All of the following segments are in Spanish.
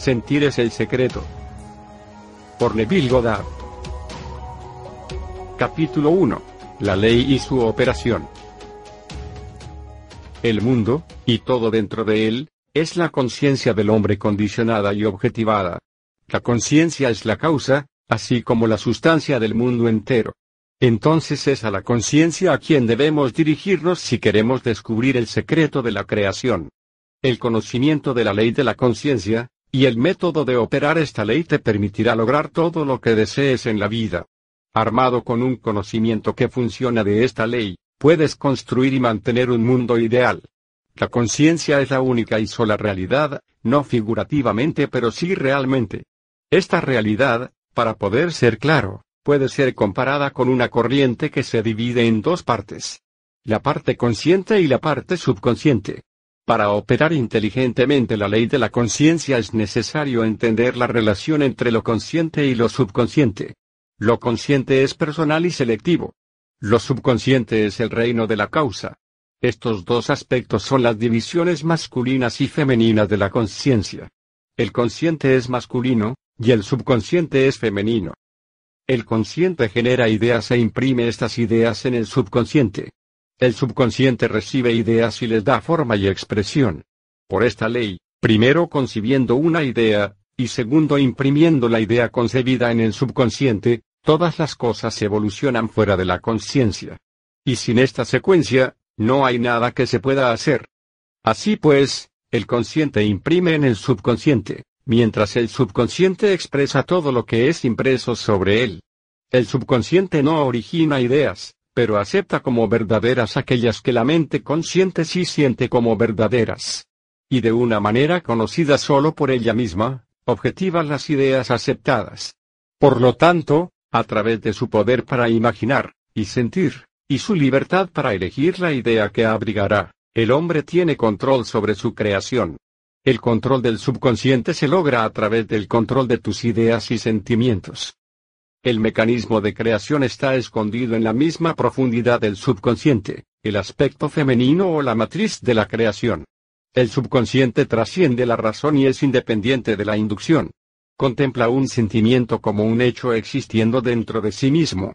Sentir es el secreto. Por Neville Goddard. Capítulo 1. La ley y su operación. El mundo, y todo dentro de él, es la conciencia del hombre condicionada y objetivada. La conciencia es la causa, así como la sustancia del mundo entero. Entonces es a la conciencia a quien debemos dirigirnos si queremos descubrir el secreto de la creación. El conocimiento de la ley de la conciencia, y el método de operar esta ley te permitirá lograr todo lo que desees en la vida. Armado con un conocimiento que funciona de esta ley, puedes construir y mantener un mundo ideal. La conciencia es la única y sola realidad, no figurativamente pero sí realmente. Esta realidad, para poder ser claro, puede ser comparada con una corriente que se divide en dos partes. La parte consciente y la parte subconsciente. Para operar inteligentemente la ley de la conciencia es necesario entender la relación entre lo consciente y lo subconsciente. Lo consciente es personal y selectivo. Lo subconsciente es el reino de la causa. Estos dos aspectos son las divisiones masculinas y femeninas de la conciencia. El consciente es masculino, y el subconsciente es femenino. El consciente genera ideas e imprime estas ideas en el subconsciente. El subconsciente recibe ideas y les da forma y expresión. Por esta ley, primero concibiendo una idea, y segundo imprimiendo la idea concebida en el subconsciente, todas las cosas evolucionan fuera de la conciencia. Y sin esta secuencia, no hay nada que se pueda hacer. Así pues, el consciente imprime en el subconsciente, mientras el subconsciente expresa todo lo que es impreso sobre él. El subconsciente no origina ideas, pero acepta como verdaderas aquellas que la mente consciente sí siente como verdaderas. Y de una manera conocida solo por ella misma, objetiva las ideas aceptadas. Por lo tanto, a través de su poder para imaginar, y sentir, y su libertad para elegir la idea que abrigará, el hombre tiene control sobre su creación. El control del subconsciente se logra a través del control de tus ideas y sentimientos. El mecanismo de creación está escondido en la misma profundidad del subconsciente, el aspecto femenino o la matriz de la creación. El subconsciente trasciende la razón y es independiente de la inducción. Contempla un sentimiento como un hecho existiendo dentro de sí mismo.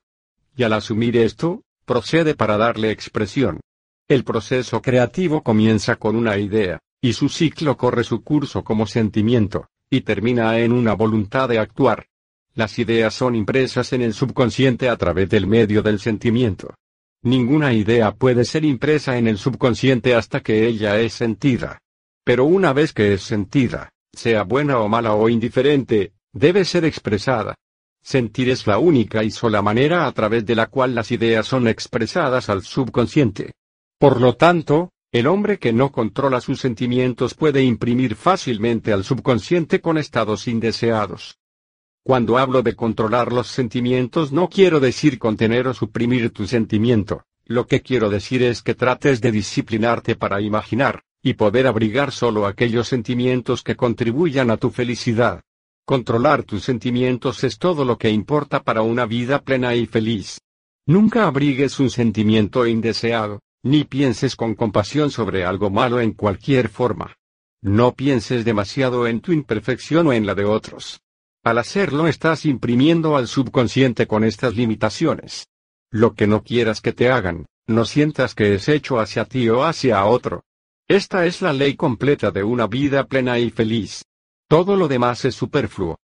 Y al asumir esto, procede para darle expresión. El proceso creativo comienza con una idea, y su ciclo corre su curso como sentimiento, y termina en una voluntad de actuar. Las ideas son impresas en el subconsciente a través del medio del sentimiento. Ninguna idea puede ser impresa en el subconsciente hasta que ella es sentida. Pero una vez que es sentida, sea buena o mala o indiferente, debe ser expresada. Sentir es la única y sola manera a través de la cual las ideas son expresadas al subconsciente. Por lo tanto, el hombre que no controla sus sentimientos puede imprimir fácilmente al subconsciente con estados indeseados. Cuando hablo de controlar los sentimientos no quiero decir contener o suprimir tu sentimiento, lo que quiero decir es que trates de disciplinarte para imaginar, y poder abrigar solo aquellos sentimientos que contribuyan a tu felicidad. Controlar tus sentimientos es todo lo que importa para una vida plena y feliz. Nunca abrigues un sentimiento indeseado, ni pienses con compasión sobre algo malo en cualquier forma. No pienses demasiado en tu imperfección o en la de otros. Al hacerlo estás imprimiendo al subconsciente con estas limitaciones. Lo que no quieras que te hagan, no sientas que es hecho hacia ti o hacia otro. Esta es la ley completa de una vida plena y feliz. Todo lo demás es superfluo.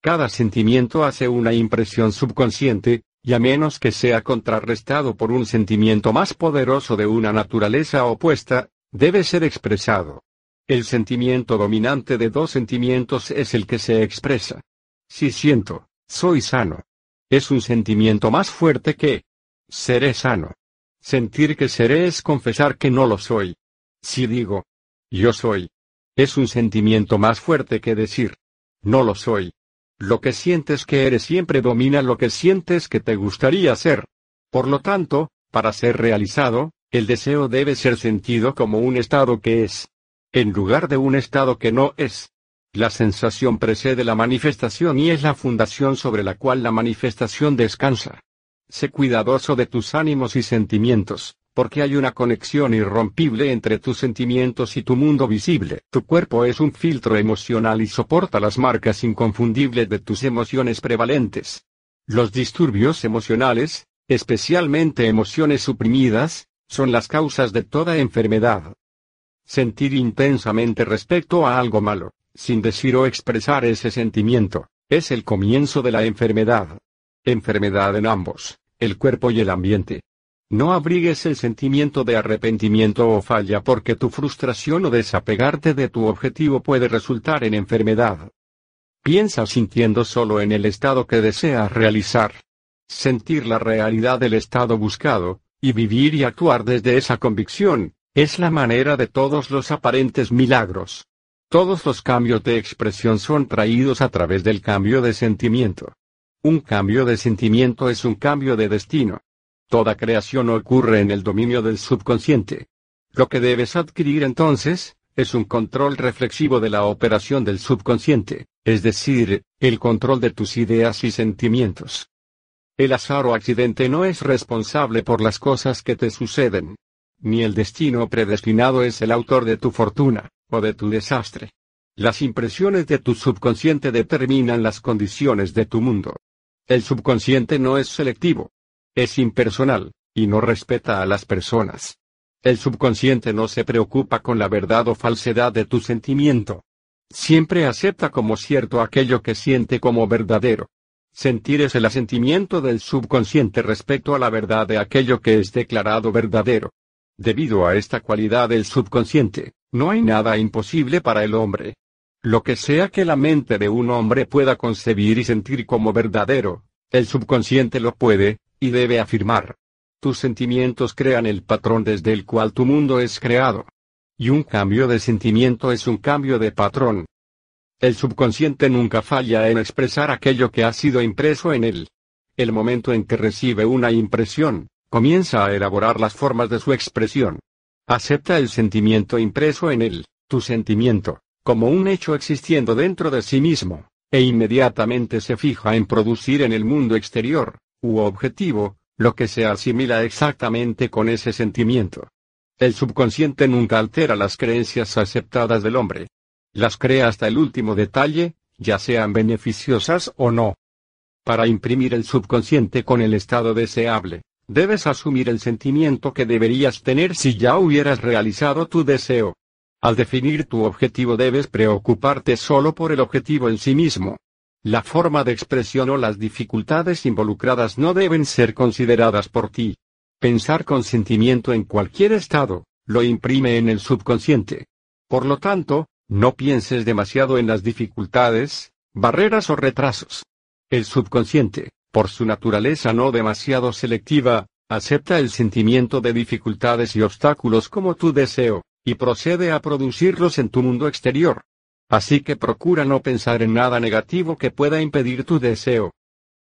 Cada sentimiento hace una impresión subconsciente, y a menos que sea contrarrestado por un sentimiento más poderoso de una naturaleza opuesta, debe ser expresado. El sentimiento dominante de dos sentimientos es el que se expresa. Si siento, soy sano. Es un sentimiento más fuerte que seré sano. Sentir que seré es confesar que no lo soy. Si digo, yo soy, es un sentimiento más fuerte que decir, no lo soy. Lo que sientes que eres siempre domina lo que sientes que te gustaría ser. Por lo tanto, para ser realizado, el deseo debe ser sentido como un estado que es, en lugar de un estado que no es. La sensación precede la manifestación y es la fundación sobre la cual la manifestación descansa. Sé cuidadoso de tus ánimos y sentimientos, porque hay una conexión irrompible entre tus sentimientos y tu mundo visible. Tu cuerpo es un filtro emocional y soporta las marcas inconfundibles de tus emociones prevalentes. Los disturbios emocionales, especialmente emociones suprimidas, son las causas de toda enfermedad. Sentir intensamente respecto a algo malo, sin decir o expresar ese sentimiento, es el comienzo de la enfermedad. Enfermedad en ambos, el cuerpo y el ambiente. No abrigues el sentimiento de arrepentimiento o falla porque tu frustración o desapegarte de tu objetivo puede resultar en enfermedad. Piensa sintiendo solo en el estado que deseas realizar. Sentir la realidad del estado buscado, y vivir y actuar desde esa convicción, es la manera de todos los aparentes milagros. Todos los cambios de expresión son traídos a través del cambio de sentimiento. Un cambio de sentimiento es un cambio de destino. Toda creación ocurre en el dominio del subconsciente. Lo que debes adquirir entonces, es un control reflexivo de la operación del subconsciente, es decir, el control de tus ideas y sentimientos. El azar o accidente no es responsable por las cosas que te suceden. Ni el destino predestinado es el autor de tu fortuna, o de tu desastre. Las impresiones de tu subconsciente determinan las condiciones de tu mundo. El subconsciente no es selectivo, es impersonal, y no respeta a las personas. El subconsciente no se preocupa con la verdad o falsedad de tu sentimiento. Siempre acepta como cierto aquello que siente como verdadero. Sentir es el asentimiento del subconsciente respecto a la verdad de aquello que es declarado verdadero. Debido a esta cualidad del subconsciente, no hay nada imposible para el hombre. Lo que sea que la mente de un hombre pueda concebir y sentir como verdadero, el subconsciente lo puede, y debe afirmar. Tus sentimientos crean el patrón desde el cual tu mundo es creado. Y un cambio de sentimiento es un cambio de patrón. El subconsciente nunca falla en expresar aquello que ha sido impreso en él. El momento en que recibe una impresión, comienza a elaborar las formas de su expresión. Acepta el sentimiento impreso en él, tu sentimiento, como un hecho existiendo dentro de sí mismo, e inmediatamente se fija en producir en el mundo exterior, u objetivo, lo que se asimila exactamente con ese sentimiento. El subconsciente nunca altera las creencias aceptadas del hombre. Las crea hasta el último detalle, ya sean beneficiosas o no. Para imprimir el subconsciente con el estado deseable, debes asumir el sentimiento que deberías tener si ya hubieras realizado tu deseo. Al definir tu objetivo debes preocuparte solo por el objetivo en sí mismo, la forma de expresión o las dificultades involucradas no deben ser consideradas por ti. Pensar con sentimiento en cualquier estado, lo imprime en el subconsciente. Por lo tanto, no pienses demasiado en las dificultades, barreras o retrasos. El subconsciente, por su naturaleza no demasiado selectiva, acepta el sentimiento de dificultades y obstáculos como tu deseo, y procede a producirlos en tu mundo exterior. Así que procura no pensar en nada negativo que pueda impedir tu deseo.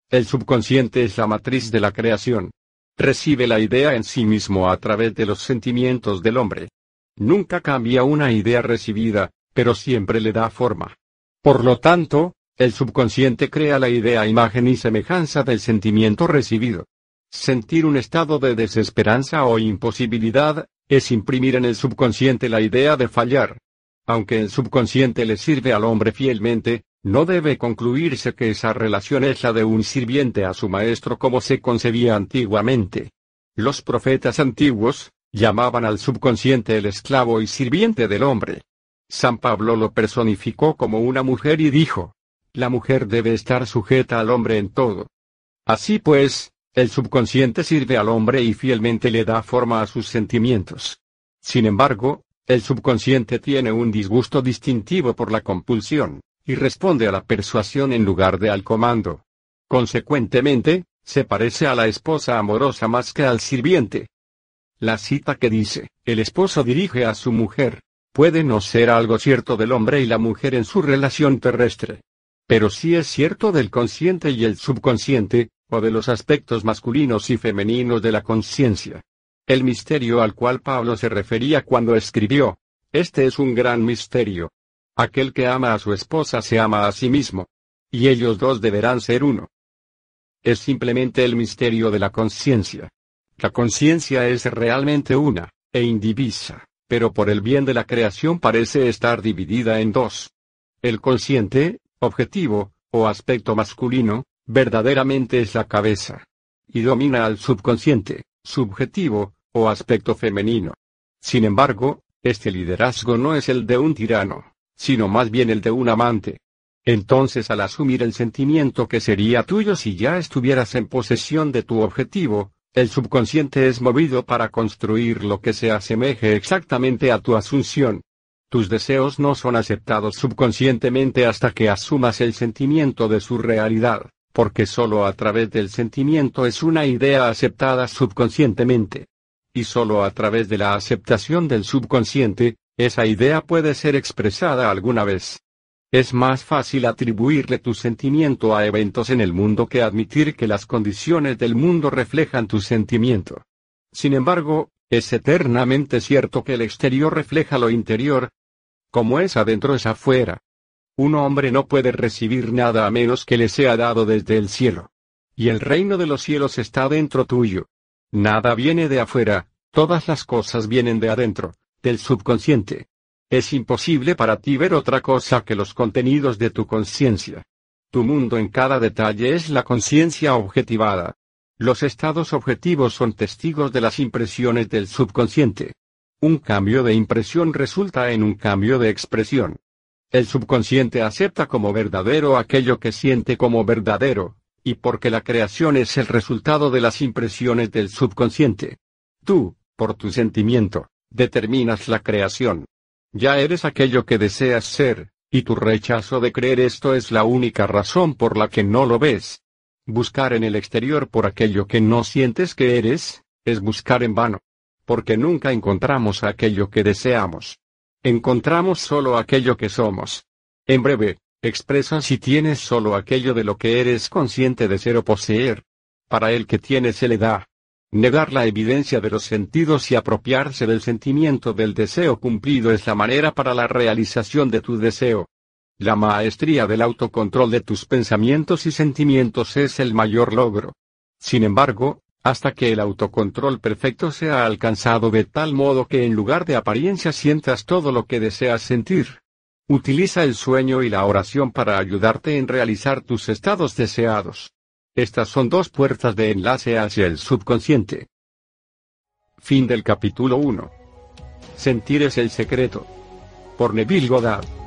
El subconsciente es la matriz de la creación. Recibe la idea en sí mismo a través de los sentimientos del hombre. Nunca cambia una idea recibida, pero siempre le da forma. Por lo tanto, el subconsciente crea la idea imagen y semejanza del sentimiento recibido. Sentir un estado de desesperanza o imposibilidad, es imprimir en el subconsciente la idea de fallar. Aunque el subconsciente le sirve al hombre fielmente, no debe concluirse que esa relación es la de un sirviente a su maestro como se concebía antiguamente. Los profetas antiguos, llamaban al subconsciente el esclavo y sirviente del hombre. San Pablo lo personificó como una mujer y dijo, la mujer debe estar sujeta al hombre en todo. Así pues, el subconsciente sirve al hombre y fielmente le da forma a sus sentimientos. Sin embargo, el subconsciente tiene un disgusto distintivo por la compulsión, y responde a la persuasión en lugar de al comando. Consecuentemente, se parece a la esposa amorosa más que al sirviente. La cita que dice, el esposo dirige a su mujer, puede no ser algo cierto del hombre y la mujer en su relación terrestre. Pero sí es cierto del consciente y el subconsciente, de los aspectos masculinos y femeninos de la conciencia. El misterio al cual Pablo se refería cuando escribió, este es un gran misterio. Aquel que ama a su esposa se ama a sí mismo. Y ellos dos deberán ser uno. Es simplemente el misterio de la conciencia. La conciencia es realmente una, e indivisa, pero por el bien de la creación parece estar dividida en dos. El consciente, objetivo, o aspecto masculino, verdaderamente es la cabeza. Y domina al subconsciente, subjetivo, o aspecto femenino. Sin embargo, este liderazgo no es el de un tirano, sino más bien el de un amante. Entonces al asumir el sentimiento que sería tuyo si ya estuvieras en posesión de tu objetivo, el subconsciente es movido para construir lo que se asemeje exactamente a tu asunción. Tus deseos no son aceptados subconscientemente hasta que asumas el sentimiento de su realidad, porque solo a través del sentimiento es una idea aceptada subconscientemente. Y solo a través de la aceptación del subconsciente, esa idea puede ser expresada alguna vez. Es más fácil atribuirle tu sentimiento a eventos en el mundo que admitir que las condiciones del mundo reflejan tu sentimiento. Sin embargo, es eternamente cierto que el exterior refleja lo interior. Como es adentro es afuera. Un hombre no puede recibir nada a menos que le sea dado desde el cielo. Y el reino de los cielos está dentro tuyo. Nada viene de afuera, todas las cosas vienen de adentro, del subconsciente. Es imposible para ti ver otra cosa que los contenidos de tu conciencia. Tu mundo en cada detalle es la conciencia objetivada. Los estados objetivos son testigos de las impresiones del subconsciente. Un cambio de impresión resulta en un cambio de expresión. El subconsciente acepta como verdadero aquello que siente como verdadero, y porque la creación es el resultado de las impresiones del subconsciente. Tú, por tu sentimiento, determinas la creación. Ya eres aquello que deseas ser, y tu rechazo de creer esto es la única razón por la que no lo ves. Buscar en el exterior por aquello que no sientes que eres, es buscar en vano. Porque nunca encontramos aquello que deseamos. Encontramos solo aquello que somos. En breve, expresa si tienes solo aquello de lo que eres consciente de ser o poseer. Para el que tiene se le da, Negar la evidencia de los sentidos y apropiarse del sentimiento del deseo cumplido es la manera para la realización de tu deseo. La maestría del autocontrol de tus pensamientos y sentimientos es el mayor logro. Sin embargo, hasta que el autocontrol perfecto sea alcanzado de tal modo que en lugar de apariencia sientas todo lo que deseas sentir. Utiliza el sueño y la oración para ayudarte en realizar tus estados deseados. Estas son dos puertas de enlace hacia el subconsciente. Fin del capítulo 1. Sentir es el secreto. Por Neville Goddard.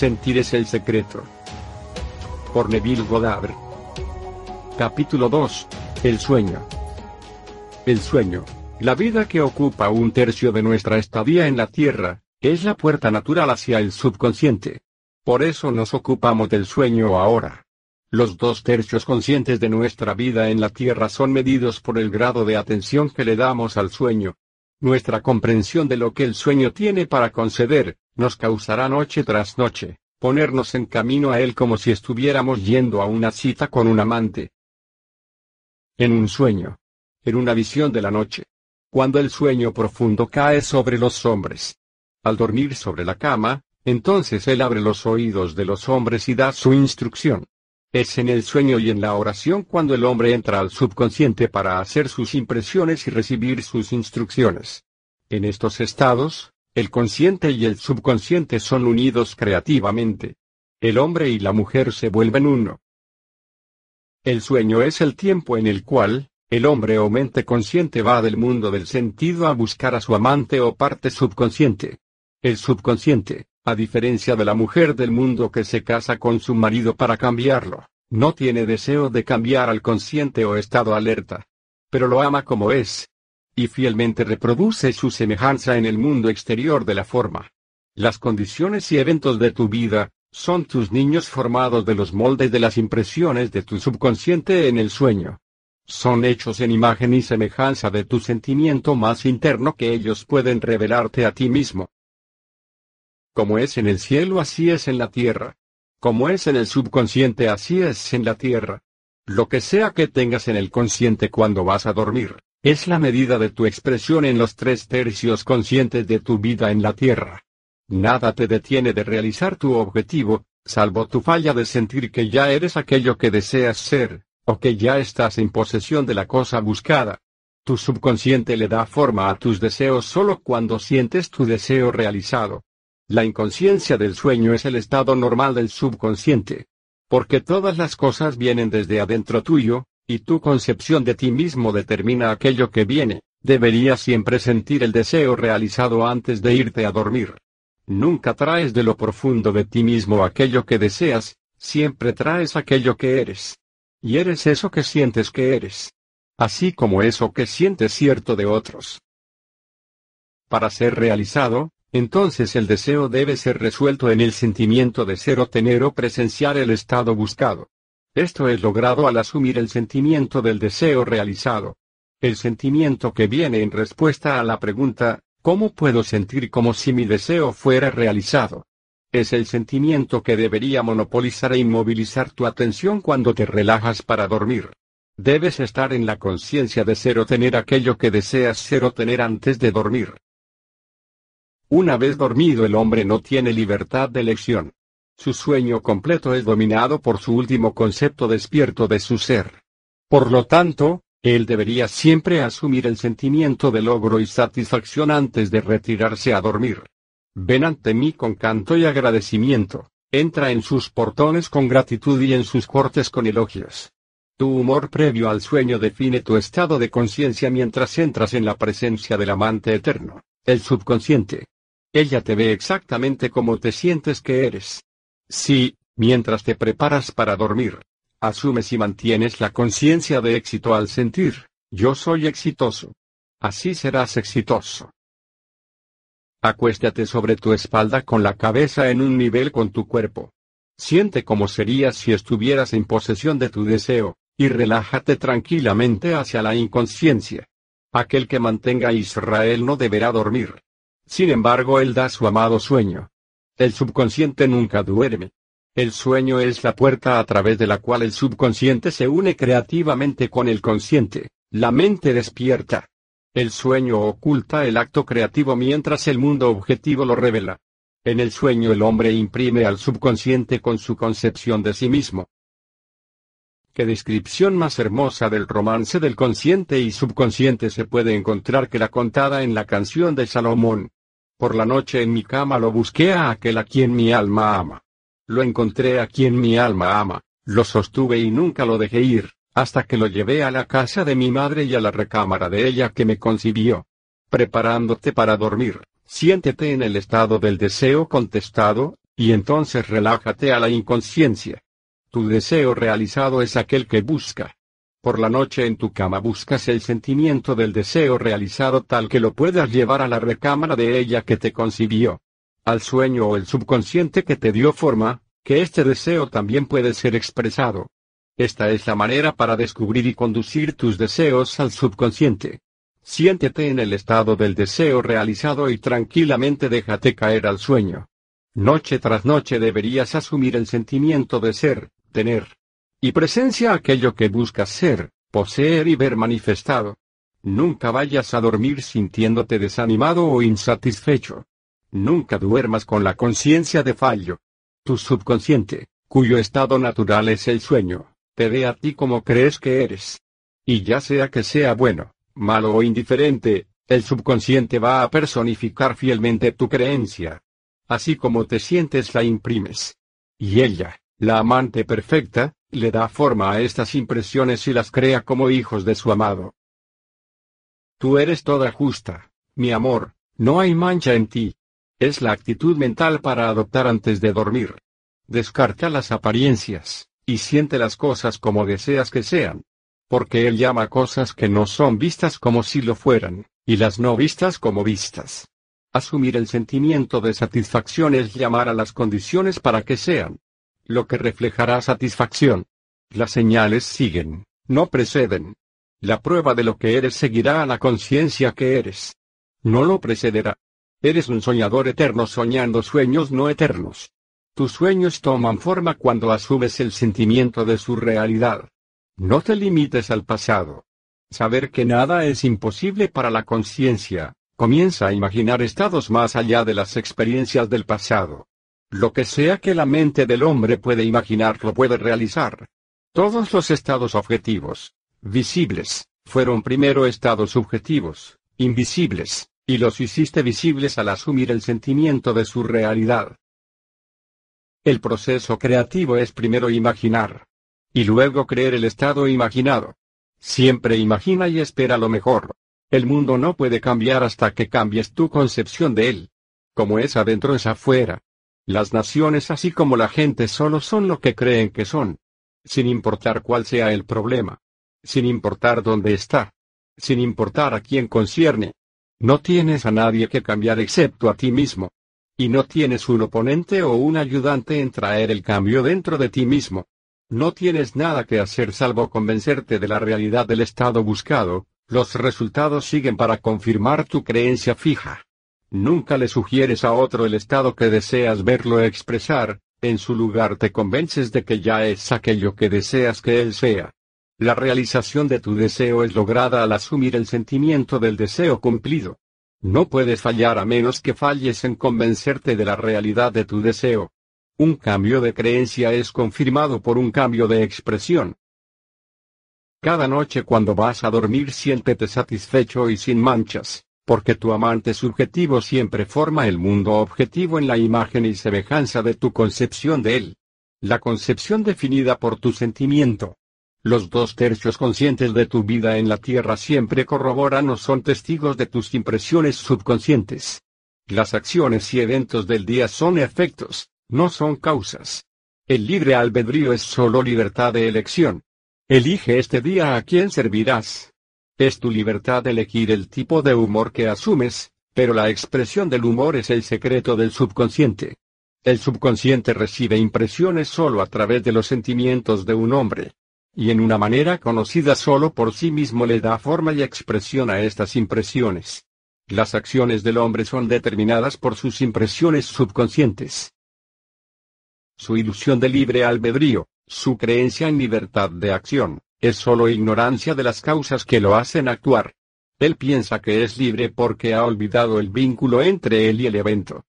Sentir es el secreto. Por Neville Goddard. Capítulo 2. El sueño. El sueño, la vida que ocupa un tercio de nuestra estadía en la Tierra, es la puerta natural hacia el subconsciente. Por eso nos ocupamos del sueño ahora. Los dos tercios conscientes de nuestra vida en la Tierra son medidos por el grado de atención que le damos al sueño. Nuestra comprensión de lo que el sueño tiene para conceder, nos causará noche tras noche, ponernos en camino a él como si estuviéramos yendo a una cita con un amante. En un sueño. En una visión de la noche. Cuando el sueño profundo cae sobre los hombres. Al dormir sobre la cama, entonces él abre los oídos de los hombres y da su instrucción. Es en el sueño y en la oración cuando el hombre entra al subconsciente para hacer sus impresiones y recibir sus instrucciones. En estos estados, el consciente y el subconsciente son unidos creativamente. El hombre y la mujer se vuelven uno. El sueño es el tiempo en el cual, el hombre o mente consciente va del mundo del sentido a buscar a su amante o parte subconsciente. El subconsciente, a diferencia de la mujer del mundo que se casa con su marido para cambiarlo, no tiene deseo de cambiar al consciente o estado alerta. Pero lo ama como es. Y fielmente reproduce su semejanza en el mundo exterior de la forma. Las condiciones y eventos de tu vida, son tus niños formados de los moldes de las impresiones de tu subconsciente en el sueño. Son hechos en imagen y semejanza de tu sentimiento más interno que ellos pueden revelarte a ti mismo. Como es en el cielo así es en la tierra. Como es en el subconsciente así es en la tierra. Lo que sea que tengas en el consciente cuando vas a dormir, es la medida de tu expresión en los tres tercios conscientes de tu vida en la tierra. Nada te detiene de realizar tu objetivo, salvo tu falla de sentir que ya eres aquello que deseas ser, o que ya estás en posesión de la cosa buscada. Tu subconsciente le da forma a tus deseos solo cuando sientes tu deseo realizado. La inconsciencia del sueño es el estado normal del subconsciente. Porque todas las cosas vienen desde adentro tuyo, y tu concepción de ti mismo determina aquello que viene. Deberías siempre sentir el deseo realizado antes de irte a dormir. Nunca traes de lo profundo de ti mismo aquello que deseas, siempre traes aquello que eres. Y eres eso que sientes que eres. Así como eso que sientes cierto de otros. Para ser realizado, entonces el deseo debe ser resuelto en el sentimiento de ser o tener o presenciar el estado buscado. Esto es logrado al asumir el sentimiento del deseo realizado. El sentimiento que viene en respuesta a la pregunta, ¿cómo puedo sentir como si mi deseo fuera realizado? Es el sentimiento que debería monopolizar e inmovilizar tu atención cuando te relajas para dormir. Debes estar en la conciencia de ser o tener aquello que deseas ser o tener antes de dormir. Una vez dormido el hombre no tiene libertad de elección. Su sueño completo es dominado por su último concepto despierto de su ser. Por lo tanto, él debería siempre asumir el sentimiento de logro y satisfacción antes de retirarse a dormir. Ven ante mí con canto y agradecimiento, entra en sus portones con gratitud y en sus cortes con elogios. Tu humor previo al sueño define tu estado de conciencia mientras entras en la presencia del amante eterno, el subconsciente. Ella te ve exactamente como te sientes que eres. Si, mientras te preparas para dormir, asumes y mantienes la conciencia de éxito al sentir, yo soy exitoso. Así serás exitoso. Acuéstate sobre tu espalda con la cabeza en un nivel con tu cuerpo. Siente cómo serías si estuvieras en posesión de tu deseo, y relájate tranquilamente hacia la inconsciencia. Aquel que mantenga a Israel no deberá dormir. Sin embargo, él da su amado sueño. El subconsciente nunca duerme. El sueño es la puerta a través de la cual el subconsciente se une creativamente con el consciente, la mente despierta. El sueño oculta el acto creativo mientras el mundo objetivo lo revela. En el sueño el hombre imprime al subconsciente con su concepción de sí mismo. Qué descripción más hermosa del romance del consciente y subconsciente se puede encontrar que la contada en la canción de Salomón. Por la noche en mi cama lo busqué a aquel a quien mi alma ama. Lo encontré a quien mi alma ama, lo sostuve y nunca lo dejé ir, hasta que lo llevé a la casa de mi madre y a la recámara de ella que me concibió. Preparándote para dormir, siéntete en el estado del deseo contestado, y entonces relájate a la inconsciencia. Tu deseo realizado es aquel que busca. Por la noche en tu cama buscas el sentimiento del deseo realizado tal que lo puedas llevar a la recámara de ella que te concibió. Al sueño o el subconsciente que te dio forma, que este deseo también puede ser expresado. Esta es la manera para descubrir y conducir tus deseos al subconsciente. Siéntete en el estado del deseo realizado y tranquilamente déjate caer al sueño. Noche tras noche deberías asumir el sentimiento de ser, tener, y presencia aquello que buscas ser, poseer y ver manifestado. Nunca vayas a dormir sintiéndote desanimado o insatisfecho. Nunca duermas con la conciencia de fallo. Tu subconsciente, cuyo estado natural es el sueño, te ve a ti como crees que eres. Y ya sea que sea bueno, malo o indiferente, el subconsciente va a personificar fielmente tu creencia. Así como te sientes la imprimes. Y ella, la amante perfecta, le da forma a estas impresiones y las crea como hijos de su amado. Tú eres toda justa, mi amor, no hay mancha en ti. Es la actitud mental para adoptar antes de dormir. Descarta las apariencias, y siente las cosas como deseas que sean. Porque él llama cosas que no son vistas como si lo fueran, y las no vistas como vistas. Asumir el sentimiento de satisfacción es llamar a las condiciones para que sean. Lo que reflejará satisfacción. Las señales siguen, no preceden. La prueba de lo que eres seguirá a la conciencia que eres. No lo precederá. Eres un soñador eterno soñando sueños no eternos. Tus sueños toman forma cuando asumes el sentimiento de su realidad. No te limites al pasado. Saber que nada es imposible para la conciencia, comienza a imaginar estados más allá de las experiencias del pasado. Lo que sea que la mente del hombre puede imaginar lo puede realizar. Todos los estados objetivos, visibles, fueron primero estados subjetivos, invisibles, y los hiciste visibles al asumir el sentimiento de su realidad. El proceso creativo es primero imaginar. Y luego creer el estado imaginado. Siempre imagina y espera lo mejor. El mundo no puede cambiar hasta que cambies tu concepción de él. Como es adentro es afuera. Las naciones así como la gente solo son lo que creen que son. Sin importar cuál sea el problema. Sin importar dónde está. Sin importar a quién concierne. No tienes a nadie que cambiar excepto a ti mismo. Y no tienes un oponente o un ayudante en traer el cambio dentro de ti mismo. No tienes nada que hacer salvo convencerte de la realidad del estado buscado, los resultados siguen para confirmar tu creencia fija. Nunca le sugieres a otro el estado que deseas verlo expresar, en su lugar te convences de que ya es aquello que deseas que él sea. La realización de tu deseo es lograda al asumir el sentimiento del deseo cumplido. No puedes fallar a menos que falles en convencerte de la realidad de tu deseo. Un cambio de creencia es confirmado por un cambio de expresión. Cada noche cuando vas a dormir siéntete satisfecho y sin manchas, porque tu amante subjetivo siempre forma el mundo objetivo en la imagen y semejanza de tu concepción de él. La concepción definida por tu sentimiento. Los dos tercios conscientes de tu vida en la Tierra siempre corroboran o son testigos de tus impresiones subconscientes. Las acciones y eventos del día son efectos, no son causas. El libre albedrío es solo libertad de elección. Elige este día a quién servirás. Es tu libertad elegir el tipo de humor que asumes, pero la expresión del humor es el secreto del subconsciente. El subconsciente recibe impresiones solo a través de los sentimientos de un hombre. Y en una manera conocida solo por sí mismo le da forma y expresión a estas impresiones. Las acciones del hombre son determinadas por sus impresiones subconscientes. Su ilusión de libre albedrío, su creencia en libertad de acción, es solo ignorancia de las causas que lo hacen actuar. Él piensa que es libre porque ha olvidado el vínculo entre él y el evento.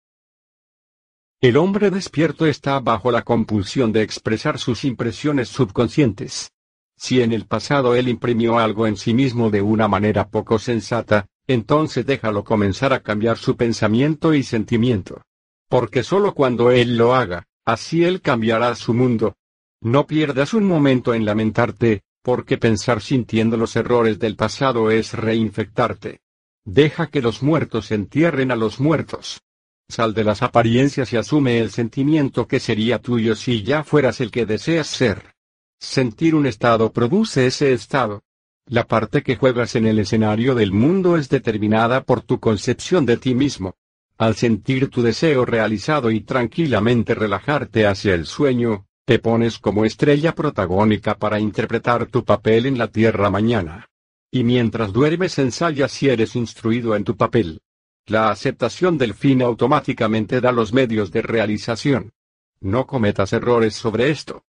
El hombre despierto está bajo la compulsión de expresar sus impresiones subconscientes. Si en el pasado él imprimió algo en sí mismo de una manera poco sensata, entonces déjalo comenzar a cambiar su pensamiento y sentimiento. Porque solo cuando él lo haga, así él cambiará su mundo, no pierdas un momento en lamentarte, porque pensar sintiendo los errores del pasado es reinfectarte. Deja que los muertos entierren a los muertos. Sal de las apariencias y asume el sentimiento que sería tuyo si ya fueras el que deseas ser. Sentir un estado produce ese estado. La parte que juegas en el escenario del mundo es determinada por tu concepción de ti mismo. Al sentir tu deseo realizado y tranquilamente relajarte hacia el sueño, te pones como estrella protagónica para interpretar tu papel en la Tierra mañana. Y mientras duermes ensayas si eres instruido en tu papel. La aceptación del fin automáticamente da los medios de realización. No cometas errores sobre esto.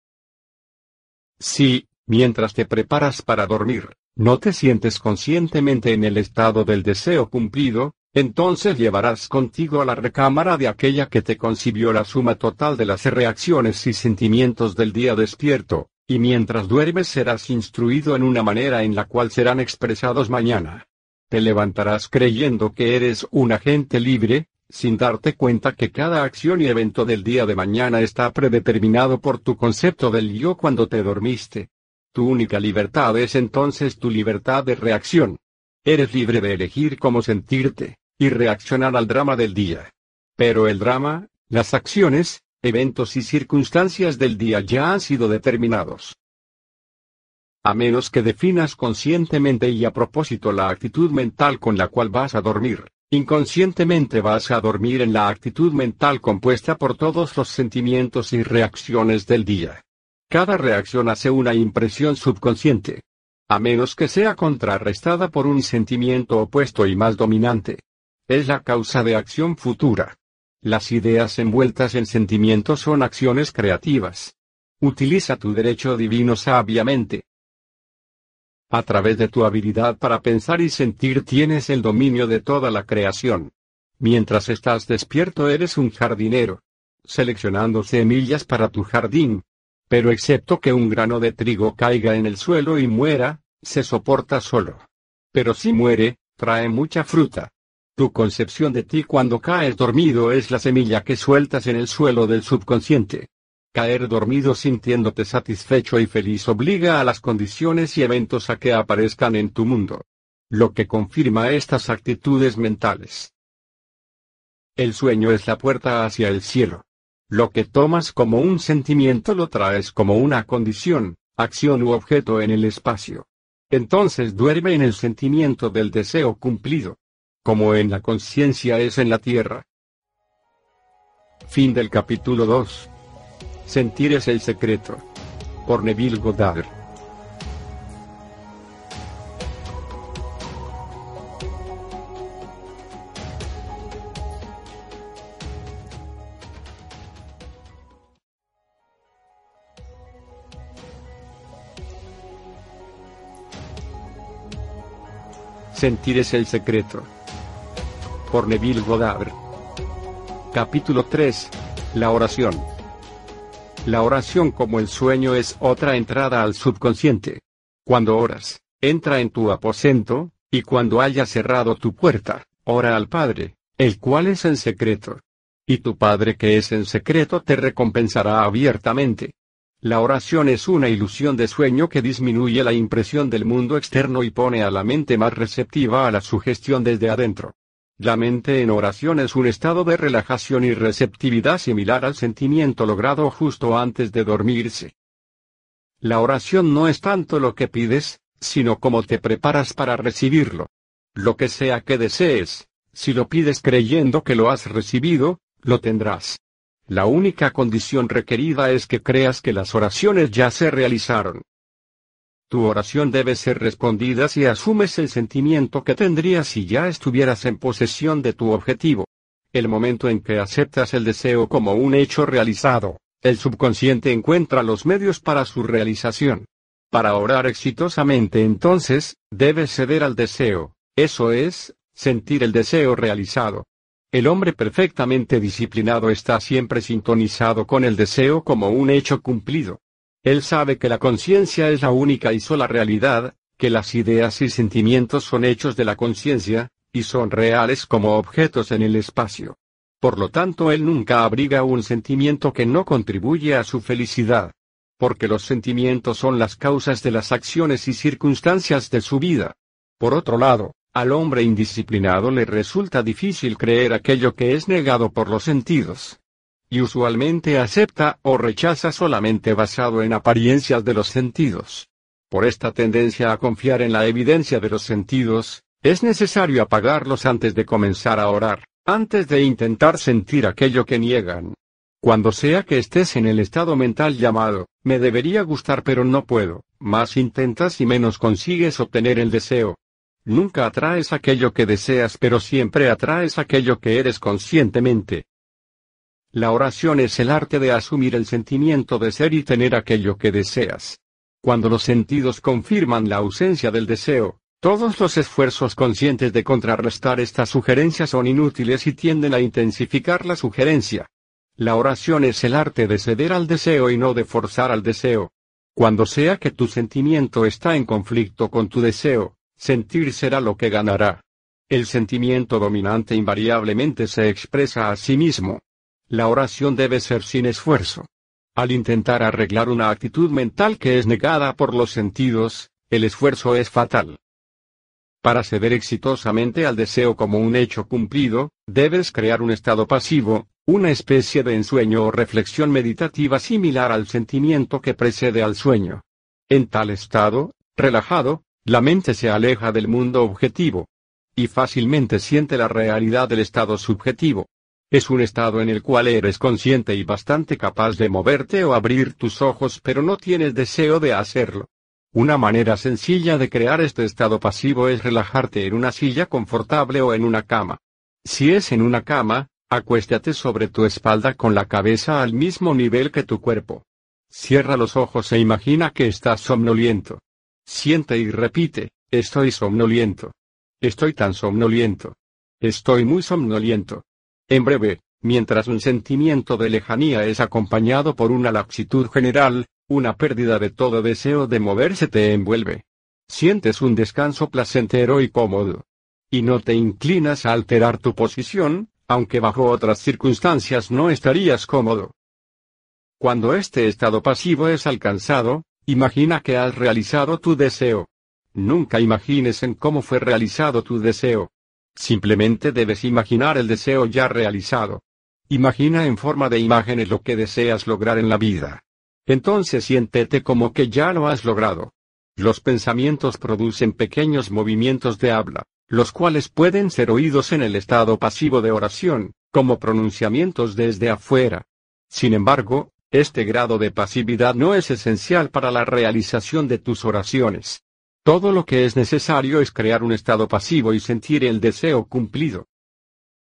Si, mientras te preparas para dormir, no te sientes conscientemente en el estado del deseo cumplido, entonces llevarás contigo a la recámara de aquella que te concibió la suma total de las reacciones y sentimientos del día despierto, y mientras duermes serás instruido en una manera en la cual serán expresados mañana. Te levantarás creyendo que eres un agente libre, sin darte cuenta que cada acción y evento del día de mañana está predeterminado por tu concepto del yo cuando te dormiste. Tu única libertad es entonces tu libertad de reacción. Eres libre de elegir cómo sentirte y reaccionar al drama del día. Pero el drama, las acciones, eventos y circunstancias del día ya han sido determinados. A menos que definas conscientemente y a propósito la actitud mental con la cual vas a dormir, inconscientemente vas a dormir en la actitud mental compuesta por todos los sentimientos y reacciones del día. Cada reacción hace una impresión subconsciente. A menos que sea contrarrestada por un sentimiento opuesto y más dominante. Es la causa de acción futura. Las ideas envueltas en sentimientos son acciones creativas. Utiliza tu derecho divino sabiamente. A través de tu habilidad para pensar y sentir tienes el dominio de toda la creación. Mientras estás despierto eres un jardinero. Seleccionando semillas para tu jardín. Pero excepto que un grano de trigo caiga en el suelo y muera, se soporta solo. Pero si muere, trae mucha fruta. Tu concepción de ti cuando caes dormido es la semilla que sueltas en el suelo del subconsciente. Caer dormido sintiéndote satisfecho y feliz obliga a las condiciones y eventos a que aparezcan en tu mundo. Lo que confirma estas actitudes mentales. El sueño es la puerta hacia el cielo. Lo que tomas como un sentimiento lo traes como una condición, acción u objeto en el espacio. Entonces duerme en el sentimiento del deseo cumplido. Como en la conciencia es en la tierra. Fin del capítulo 2. Sentir es el secreto. Por Neville Goddard. Sentir es el secreto. Por Neville Goddard. Capítulo 3. La oración. La oración como el sueño es otra entrada al subconsciente. Cuando oras, entra en tu aposento, y cuando hayas cerrado tu puerta, ora al Padre, el cual es en secreto. Y tu Padre que es en secreto te recompensará abiertamente. La oración es una ilusión de sueño que disminuye la impresión del mundo externo y pone a la mente más receptiva a la sugestión desde adentro. La mente en oración es un estado de relajación y receptividad similar al sentimiento logrado justo antes de dormirse. La oración no es tanto lo que pides, sino cómo te preparas para recibirlo. Lo que sea que desees, si lo pides creyendo que lo has recibido, lo tendrás. La única condición requerida es que creas que las oraciones ya se realizaron. Tu oración debe ser respondida si asumes el sentimiento que tendrías si ya estuvieras en posesión de tu objetivo. El momento en que aceptas el deseo como un hecho realizado, el subconsciente encuentra los medios para su realización. Para orar exitosamente entonces, debes ceder al deseo, eso es, sentir el deseo realizado. El hombre perfectamente disciplinado está siempre sintonizado con el deseo como un hecho cumplido. Él sabe que la conciencia es la única y sola realidad, que las ideas y sentimientos son hechos de la conciencia, y son reales como objetos en el espacio. Por lo tanto, él nunca abriga un sentimiento que no contribuye a su felicidad. Porque los sentimientos son las causas de las acciones y circunstancias de su vida. Por otro lado, al hombre indisciplinado le resulta difícil creer aquello que es negado por los sentidos y usualmente acepta o rechaza solamente basado en apariencias de los sentidos. Por esta tendencia a confiar en la evidencia de los sentidos, es necesario apagarlos antes de comenzar a orar, antes de intentar sentir aquello que niegan. Cuando sea que estés en el estado mental llamado, me debería gustar pero no puedo, más intentas y menos consigues obtener el deseo. Nunca atraes aquello que deseas pero siempre atraes aquello que eres conscientemente. La oración es el arte de asumir el sentimiento de ser y tener aquello que deseas. Cuando los sentidos confirman la ausencia del deseo, todos los esfuerzos conscientes de contrarrestar esta sugerencia son inútiles y tienden a intensificar la sugerencia. La oración es el arte de ceder al deseo y no de forzar al deseo. Cuando sea que tu sentimiento está en conflicto con tu deseo, sentir será lo que ganará. El sentimiento dominante invariablemente se expresa a sí mismo. La oración debe ser sin esfuerzo. Al intentar arreglar una actitud mental que es negada por los sentidos, el esfuerzo es fatal. Para ceder exitosamente al deseo como un hecho cumplido, debes crear un estado pasivo, una especie de ensueño o reflexión meditativa similar al sentimiento que precede al sueño. En tal estado, relajado, la mente se aleja del mundo objetivo. Y fácilmente siente la realidad del estado subjetivo. Es un estado en el cual eres consciente y bastante capaz de moverte o abrir tus ojos pero no tienes deseo de hacerlo. Una manera sencilla de crear este estado pasivo es relajarte en una silla confortable o en una cama. Si es en una cama, acuéstate sobre tu espalda con la cabeza al mismo nivel que tu cuerpo. Cierra los ojos e imagina que estás somnoliento. Siente y repite, estoy somnoliento. Estoy tan somnoliento. Estoy muy somnoliento. En breve, mientras un sentimiento de lejanía es acompañado por una laxitud general, una pérdida de todo deseo de moverse te envuelve. Sientes un descanso placentero y cómodo. Y no te inclinas a alterar tu posición, aunque bajo otras circunstancias no estarías cómodo. Cuando este estado pasivo es alcanzado, imagina que has realizado tu deseo. Nunca imagines en cómo fue realizado tu deseo. Simplemente debes imaginar el deseo ya realizado. Imagina en forma de imágenes lo que deseas lograr en la vida. Entonces siéntete como que ya lo has logrado. Los pensamientos producen pequeños movimientos de habla, los cuales pueden ser oídos en el estado pasivo de oración, como pronunciamientos desde afuera. Sin embargo, este grado de pasividad no es esencial para la realización de tus oraciones. Todo lo que es necesario es crear un estado pasivo y sentir el deseo cumplido.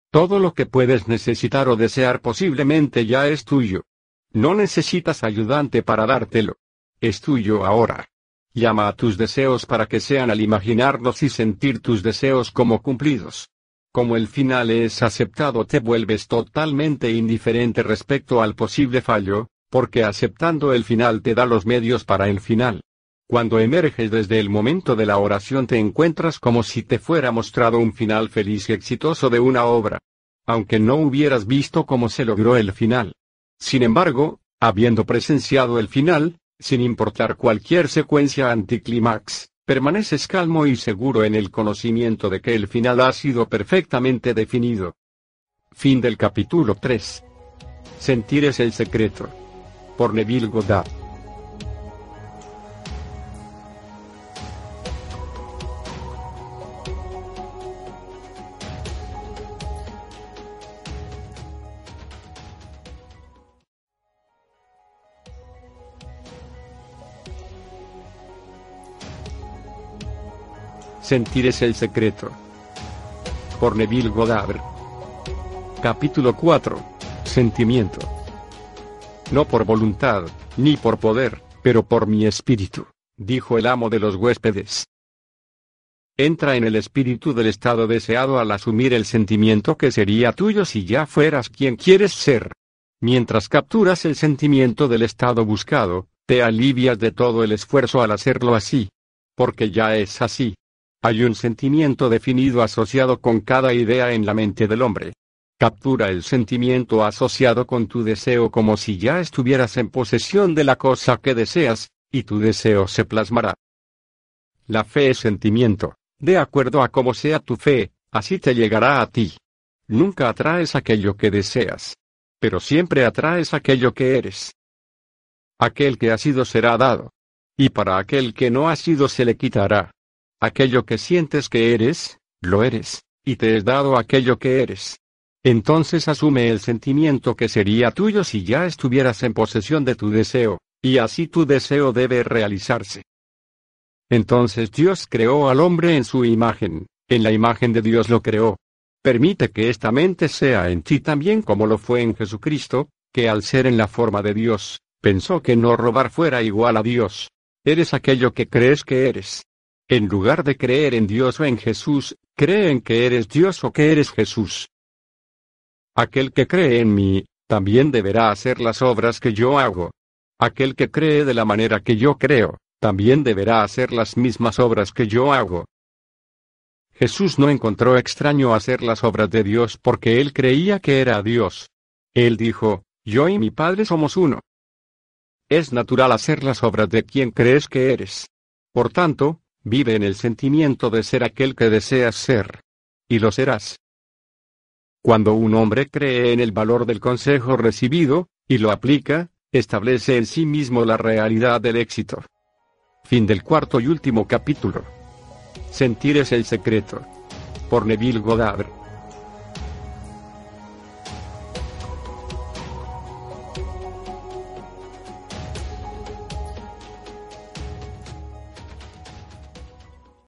Todo lo que puedes necesitar o desear posiblemente ya es tuyo. No necesitas ayudante para dártelo. Es tuyo ahora. Llama a tus deseos para que sean al imaginarlos y sentir tus deseos como cumplidos. Como el final es aceptado te vuelves totalmente indiferente respecto al posible fallo, porque aceptando el final te da los medios para el final. Cuando emerges desde el momento de la oración te encuentras como si te fuera mostrado un final feliz y exitoso de una obra. Aunque no hubieras visto cómo se logró el final. Sin embargo, habiendo presenciado el final, sin importar cualquier secuencia anticlímax, permaneces calmo y seguro en el conocimiento de que el final ha sido perfectamente definido. Fin del capítulo 3. Sentir es el secreto. Por Neville Goddard. Sentir es el secreto. Por Neville Goddard. Capítulo 4. Sentimiento. No por voluntad, ni por poder, pero por mi espíritu, dijo el amo de los huéspedes. Entra en el espíritu del estado deseado al asumir el sentimiento que sería tuyo si ya fueras quien quieres ser. Mientras capturas el sentimiento del estado buscado, te alivias de todo el esfuerzo al hacerlo así. Porque ya es así. Hay un sentimiento definido asociado con cada idea en la mente del hombre. Captura el sentimiento asociado con tu deseo como si ya estuvieras en posesión de la cosa que deseas, y tu deseo se plasmará. La fe es sentimiento. De acuerdo a cómo sea tu fe, así te llegará a ti. Nunca atraes aquello que deseas. Pero siempre atraes aquello que eres. Aquel que ha sido será dado. Y para aquel que no ha sido se le quitará. Aquello que sientes que eres, lo eres, y te es dado aquello que eres. Entonces asume el sentimiento que sería tuyo si ya estuvieras en posesión de tu deseo, y así tu deseo debe realizarse. Entonces Dios creó al hombre en su imagen, en la imagen de Dios lo creó. Permite que esta mente sea en ti también como lo fue en Jesucristo, que al ser en la forma de Dios, pensó que no robar fuera igual a Dios. Eres aquello que crees que eres. En lugar de creer en Dios o en Jesús, cree en que eres Dios o que eres Jesús. Aquel que cree en mí, también deberá hacer las obras que yo hago. Aquel que cree de la manera que yo creo, también deberá hacer las mismas obras que yo hago. Jesús no encontró extraño hacer las obras de Dios porque él creía que era Dios. Él dijo, yo y mi Padre somos uno. Es natural hacer las obras de quien crees que eres. Por tanto, Vive en el sentimiento de ser aquel que deseas ser. Y lo serás. Cuando un hombre cree en el valor del consejo recibido, y lo aplica, establece en sí mismo la realidad del éxito. Fin del cuarto y último capítulo. Sentir es el secreto. Por Neville Goddard.